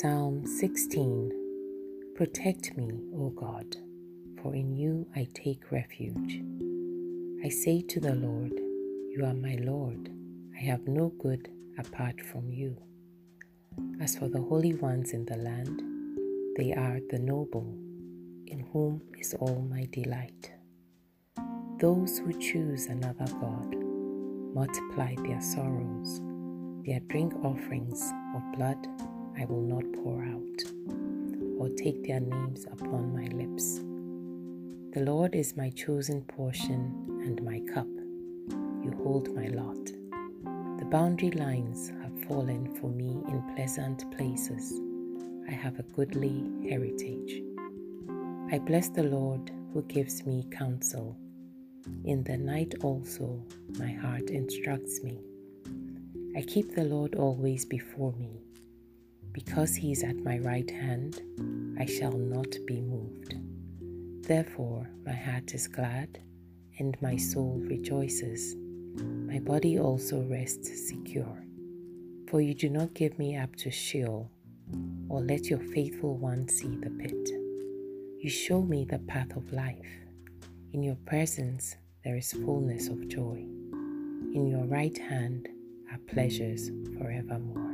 Psalm 16 Protect me, O God, for in you I take refuge. I say to the Lord, You are my Lord. I have no good apart from you. As for the holy ones in the land, they are the noble, in whom is all my delight. Those who choose another God multiply their sorrows. Their drink offerings of blood I will take their names upon my lips. The Lord is my chosen portion and my cup. You hold my lot. The boundary lines have fallen for me in pleasant places. I have a goodly heritage. I bless the Lord who gives me counsel. In the night also my heart instructs me. I keep the Lord always before me. Because he is at my right hand, I shall not be moved. Therefore, my heart is glad, and my soul rejoices. My body also rests secure. For you do not give me up to Sheol, or let your faithful one see the pit. You show me the path of life. In your presence there is fullness of joy. In your right hand are pleasures forevermore.